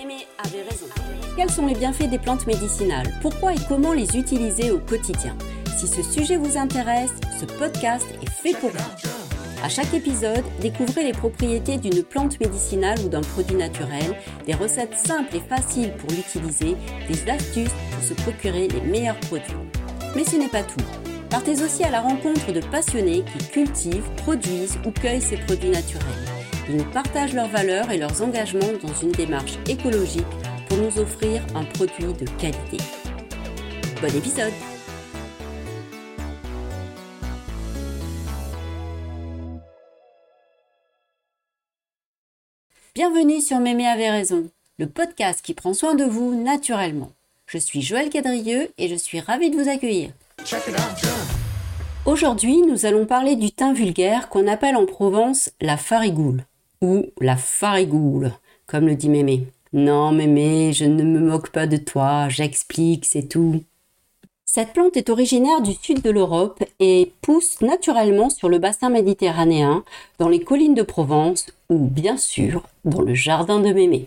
Mémé avait raison. Quels sont les bienfaits des plantes médicinales? Pourquoi et comment les utiliser au quotidien? Si ce sujet vous intéresse, ce podcast est fait pour vous. À chaque épisode, découvrez les propriétés d'une plante médicinale ou d'un produit naturel, des recettes simples et faciles pour l'utiliser, des astuces pour se procurer les meilleurs produits. Mais ce n'est pas tout. Partez aussi à la rencontre de passionnés qui cultivent, produisent ou cueillent ces produits naturels. Ils nous partagent leurs valeurs et leurs engagements dans une démarche écologique pour nous offrir un produit de qualité. Bon épisode Bienvenue sur Mémé avait raison, le podcast qui prend soin de vous naturellement. Je suis Joël Cadrieux et je suis ravie de vous accueillir. Aujourd'hui, nous allons parler du thym vulgaire qu'on appelle en Provence la farigoule ou la farigoule, comme le dit Mémé. Non, Mémé, je ne me moque pas de toi, j'explique, c'est tout. Cette plante est originaire du sud de l'Europe et pousse naturellement sur le bassin méditerranéen, dans les collines de Provence ou bien sûr dans le jardin de Mémé.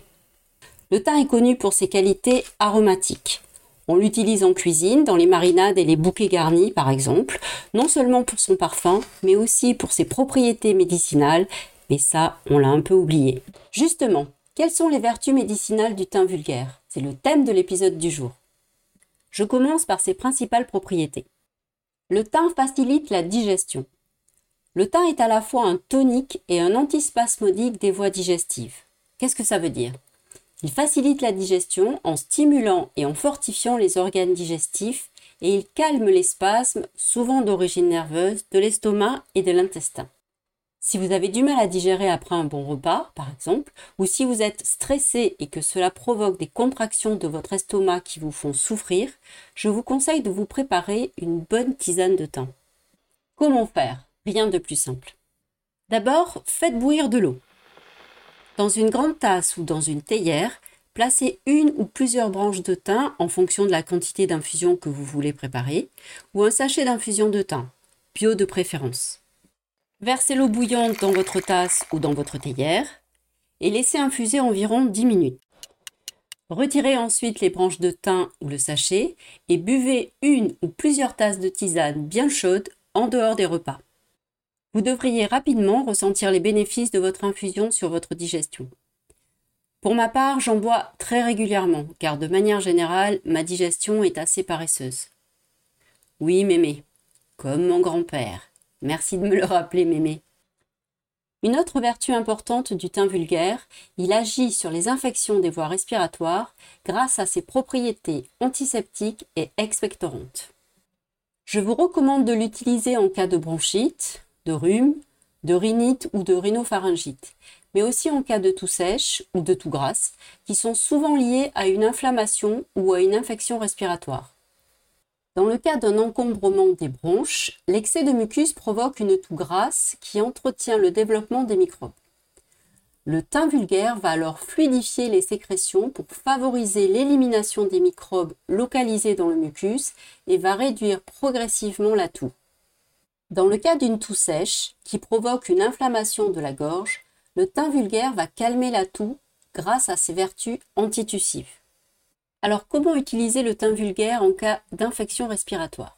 Le thym est connu pour ses qualités aromatiques. On l'utilise en cuisine, dans les marinades et les bouquets garnis par exemple, non seulement pour son parfum, mais aussi pour ses propriétés médicinales, mais ça, on l'a un peu oublié. Justement, quelles sont les vertus médicinales du thym vulgaire? C'est le thème de l'épisode du jour. Je commence par ses principales propriétés. Le thym facilite la digestion. Le thym est à la fois un tonique et un antispasmodique des voies digestives. Qu'est-ce que ça veut dire? Il facilite la digestion en stimulant et en fortifiant les organes digestifs et il calme les spasmes, souvent d'origine nerveuse, de l'estomac et de l'intestin. Si vous avez du mal à digérer après un bon repas, par exemple, ou si vous êtes stressé et que cela provoque des contractions de votre estomac qui vous font souffrir, je vous conseille de vous préparer une bonne tisane de thym. Comment faire? Rien de plus simple. D'abord, faites bouillir de l'eau. Dans une grande tasse ou dans une théière, placez une ou plusieurs branches de thym en fonction de la quantité d'infusion que vous voulez préparer, ou un sachet d'infusion de thym, bio de préférence. Versez l'eau bouillante dans votre tasse ou dans votre théière et laissez infuser environ 10 minutes. Retirez ensuite les branches de thym ou le sachet et buvez une ou plusieurs tasses de tisane bien chaude en dehors des repas. Vous devriez rapidement ressentir les bénéfices de votre infusion sur votre digestion. Pour ma part, j'en bois très régulièrement, car de manière générale, ma digestion est assez paresseuse. Oui, mémé, comme mon grand-père. Merci de me le rappeler, mémé. Une autre vertu importante du thym vulgaire, il agit sur les infections des voies respiratoires grâce à ses propriétés antiseptiques et expectorantes. Je vous recommande de l'utiliser en cas de bronchite, de rhume, de rhinite ou de rhinopharyngite, mais aussi en cas de toux sèche ou de toux grasse, qui sont souvent liées à une inflammation ou à une infection respiratoire. Dans le cas d'un encombrement des bronches, l'excès de mucus provoque une toux grasse qui entretient le développement des microbes. Le thym vulgaire va alors fluidifier les sécrétions pour favoriser l'élimination des microbes localisés dans le mucus et va réduire progressivement la toux. Dans le cas d'une toux sèche qui provoque une inflammation de la gorge, le thym vulgaire va calmer la toux grâce à ses vertus antitussives. Alors comment utiliser le thym vulgaire en cas d'infection respiratoire?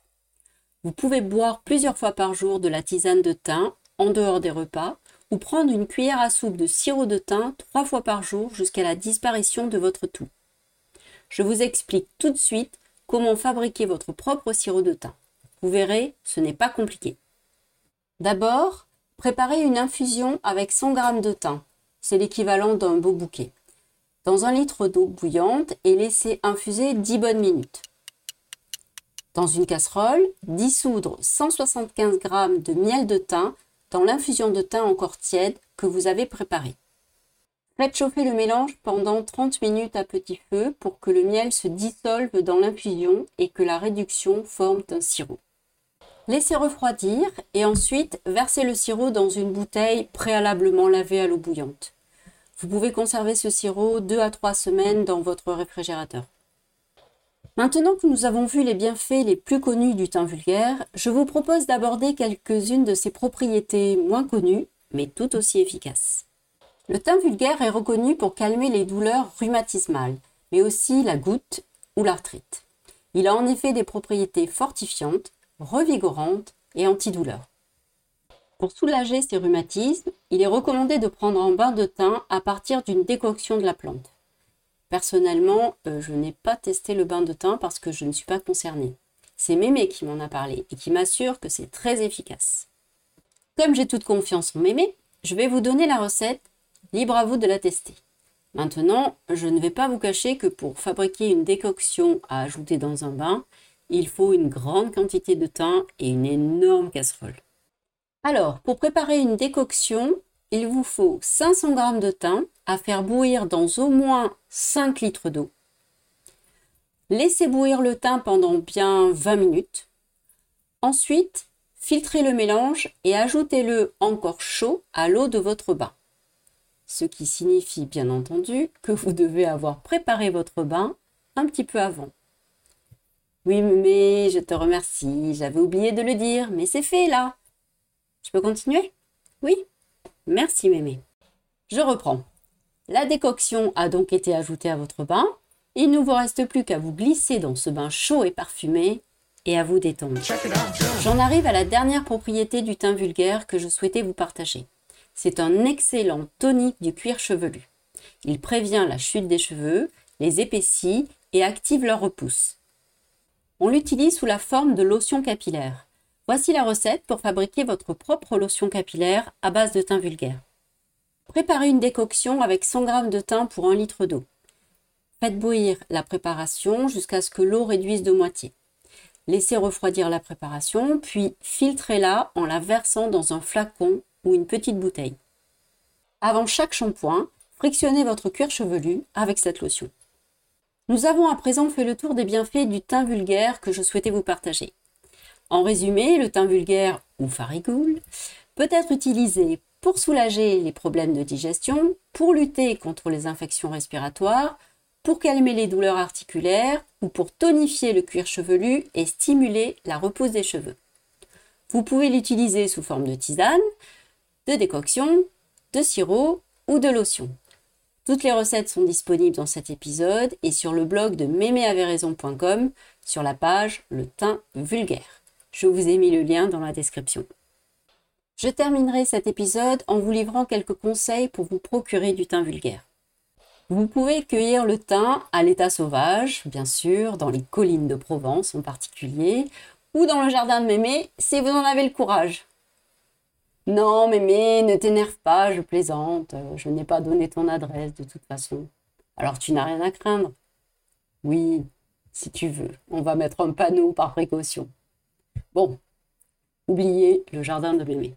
Vous pouvez boire plusieurs fois par jour de la tisane de thym en dehors des repas ou prendre une cuillère à soupe de sirop de thym trois fois par jour jusqu'à la disparition de votre toux. Je vous explique tout de suite comment fabriquer votre propre sirop de thym. Vous verrez, ce n'est pas compliqué. D'abord, préparez une infusion avec 100 g de thym. C'est l'équivalent d'un beau bouquet dans un litre d'eau bouillante et laisser infuser 10 bonnes minutes. Dans une casserole, dissoudre 175 g de miel de thym dans l'infusion de thym encore tiède que vous avez préparée. Faites chauffer le mélange pendant 30 minutes à petit feu pour que le miel se dissolve dans l'infusion et que la réduction forme un sirop. Laissez refroidir et ensuite versez le sirop dans une bouteille préalablement lavée à l'eau bouillante. Vous pouvez conserver ce sirop 2 à 3 semaines dans votre réfrigérateur. Maintenant que nous avons vu les bienfaits les plus connus du thym vulgaire, je vous propose d'aborder quelques-unes de ses propriétés moins connues, mais tout aussi efficaces. Le thym vulgaire est reconnu pour calmer les douleurs rhumatismales, mais aussi la goutte ou l'arthrite. Il a en effet des propriétés fortifiantes, revigorantes et antidouleurs. Pour soulager ces rhumatismes, il est recommandé de prendre un bain de thym à partir d'une décoction de la plante. Personnellement, euh, je n'ai pas testé le bain de thym parce que je ne suis pas concernée. C'est Mémé qui m'en a parlé et qui m'assure que c'est très efficace. Comme j'ai toute confiance en Mémé, je vais vous donner la recette, libre à vous de la tester. Maintenant, je ne vais pas vous cacher que pour fabriquer une décoction à ajouter dans un bain, il faut une grande quantité de thym et une énorme casserole. Alors, pour préparer une décoction, il vous faut 500 g de thym à faire bouillir dans au moins 5 litres d'eau. Laissez bouillir le thym pendant bien 20 minutes. Ensuite, filtrez le mélange et ajoutez-le encore chaud à l'eau de votre bain. Ce qui signifie bien entendu que vous devez avoir préparé votre bain un petit peu avant. Oui, mais je te remercie, j'avais oublié de le dire, mais c'est fait là. Je peux continuer? Oui Merci Mémé. Je reprends. La décoction a donc été ajoutée à votre bain. Il ne vous reste plus qu'à vous glisser dans ce bain chaud et parfumé et à vous détendre. J'en arrive à la dernière propriété du teint vulgaire que je souhaitais vous partager. C'est un excellent tonique du cuir chevelu. Il prévient la chute des cheveux, les épaissit et active leur repousse. On l'utilise sous la forme de lotion capillaire. Voici la recette pour fabriquer votre propre lotion capillaire à base de thym vulgaire. Préparez une décoction avec 100 g de thym pour 1 litre d'eau. Faites bouillir la préparation jusqu'à ce que l'eau réduise de moitié. Laissez refroidir la préparation, puis filtrez-la en la versant dans un flacon ou une petite bouteille. Avant chaque shampoing, frictionnez votre cuir chevelu avec cette lotion. Nous avons à présent fait le tour des bienfaits du thym vulgaire que je souhaitais vous partager. En résumé, le thym vulgaire ou farigoule peut être utilisé pour soulager les problèmes de digestion, pour lutter contre les infections respiratoires, pour calmer les douleurs articulaires ou pour tonifier le cuir chevelu et stimuler la repousse des cheveux. Vous pouvez l'utiliser sous forme de tisane, de décoction, de sirop ou de lotion. Toutes les recettes sont disponibles dans cet épisode et sur le blog de méméaveraison.com sur la page Le thym vulgaire. Je vous ai mis le lien dans la description. Je terminerai cet épisode en vous livrant quelques conseils pour vous procurer du thym vulgaire. Vous pouvez cueillir le thym à l'état sauvage, bien sûr, dans les collines de Provence en particulier, ou dans le jardin de Mémé si vous en avez le courage. Non, Mémé, ne t'énerve pas, je plaisante, je n'ai pas donné ton adresse de toute façon. Alors tu n'as rien à craindre. Oui, si tu veux, on va mettre un panneau par précaution. Bon, oubliez le jardin de mémé.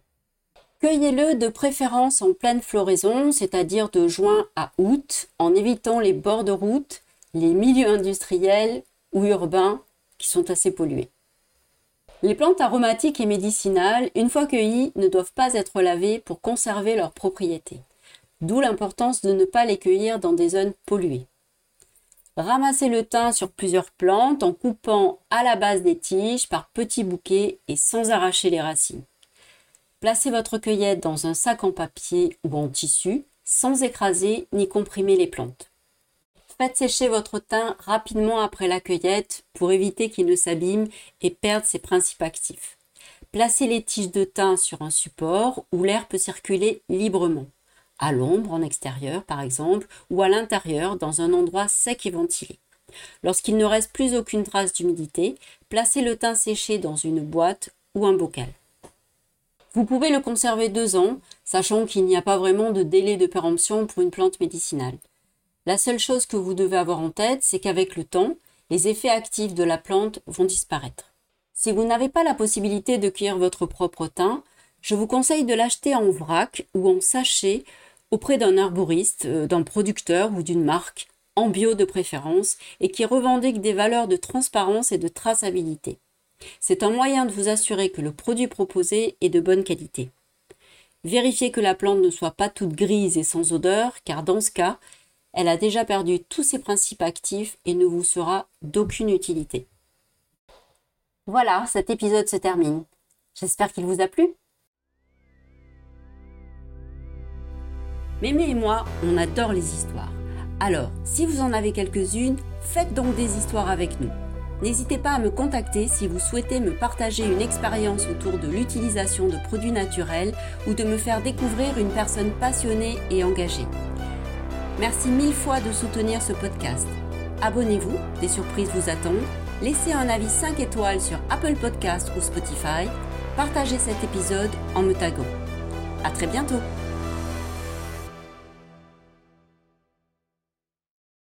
Cueillez-le de préférence en pleine floraison, c'est-à-dire de juin à août, en évitant les bords de route, les milieux industriels ou urbains qui sont assez pollués. Les plantes aromatiques et médicinales, une fois cueillies, ne doivent pas être lavées pour conserver leurs propriétés. D'où l'importance de ne pas les cueillir dans des zones polluées. Ramassez le thym sur plusieurs plantes en coupant à la base des tiges par petits bouquets et sans arracher les racines. Placez votre cueillette dans un sac en papier ou en tissu sans écraser ni comprimer les plantes. Faites sécher votre thym rapidement après la cueillette pour éviter qu'il ne s'abîme et perde ses principes actifs. Placez les tiges de thym sur un support où l'air peut circuler librement à l'ombre en extérieur par exemple, ou à l'intérieur dans un endroit sec et ventilé. Lorsqu'il ne reste plus aucune trace d'humidité, placez le thym séché dans une boîte ou un bocal. Vous pouvez le conserver deux ans, sachant qu'il n'y a pas vraiment de délai de péremption pour une plante médicinale. La seule chose que vous devez avoir en tête, c'est qu'avec le temps, les effets actifs de la plante vont disparaître. Si vous n'avez pas la possibilité de cueillir votre propre thym, je vous conseille de l'acheter en vrac ou en sachet auprès d'un arboriste, euh, d'un producteur ou d'une marque, en bio de préférence, et qui revendique des valeurs de transparence et de traçabilité. C'est un moyen de vous assurer que le produit proposé est de bonne qualité. Vérifiez que la plante ne soit pas toute grise et sans odeur, car dans ce cas, elle a déjà perdu tous ses principes actifs et ne vous sera d'aucune utilité. Voilà, cet épisode se termine. J'espère qu'il vous a plu. Mémé et moi, on adore les histoires. Alors, si vous en avez quelques-unes, faites donc des histoires avec nous. N'hésitez pas à me contacter si vous souhaitez me partager une expérience autour de l'utilisation de produits naturels ou de me faire découvrir une personne passionnée et engagée. Merci mille fois de soutenir ce podcast. Abonnez-vous, des surprises vous attendent. Laissez un avis 5 étoiles sur Apple Podcast ou Spotify. Partagez cet épisode en me taguant. À très bientôt!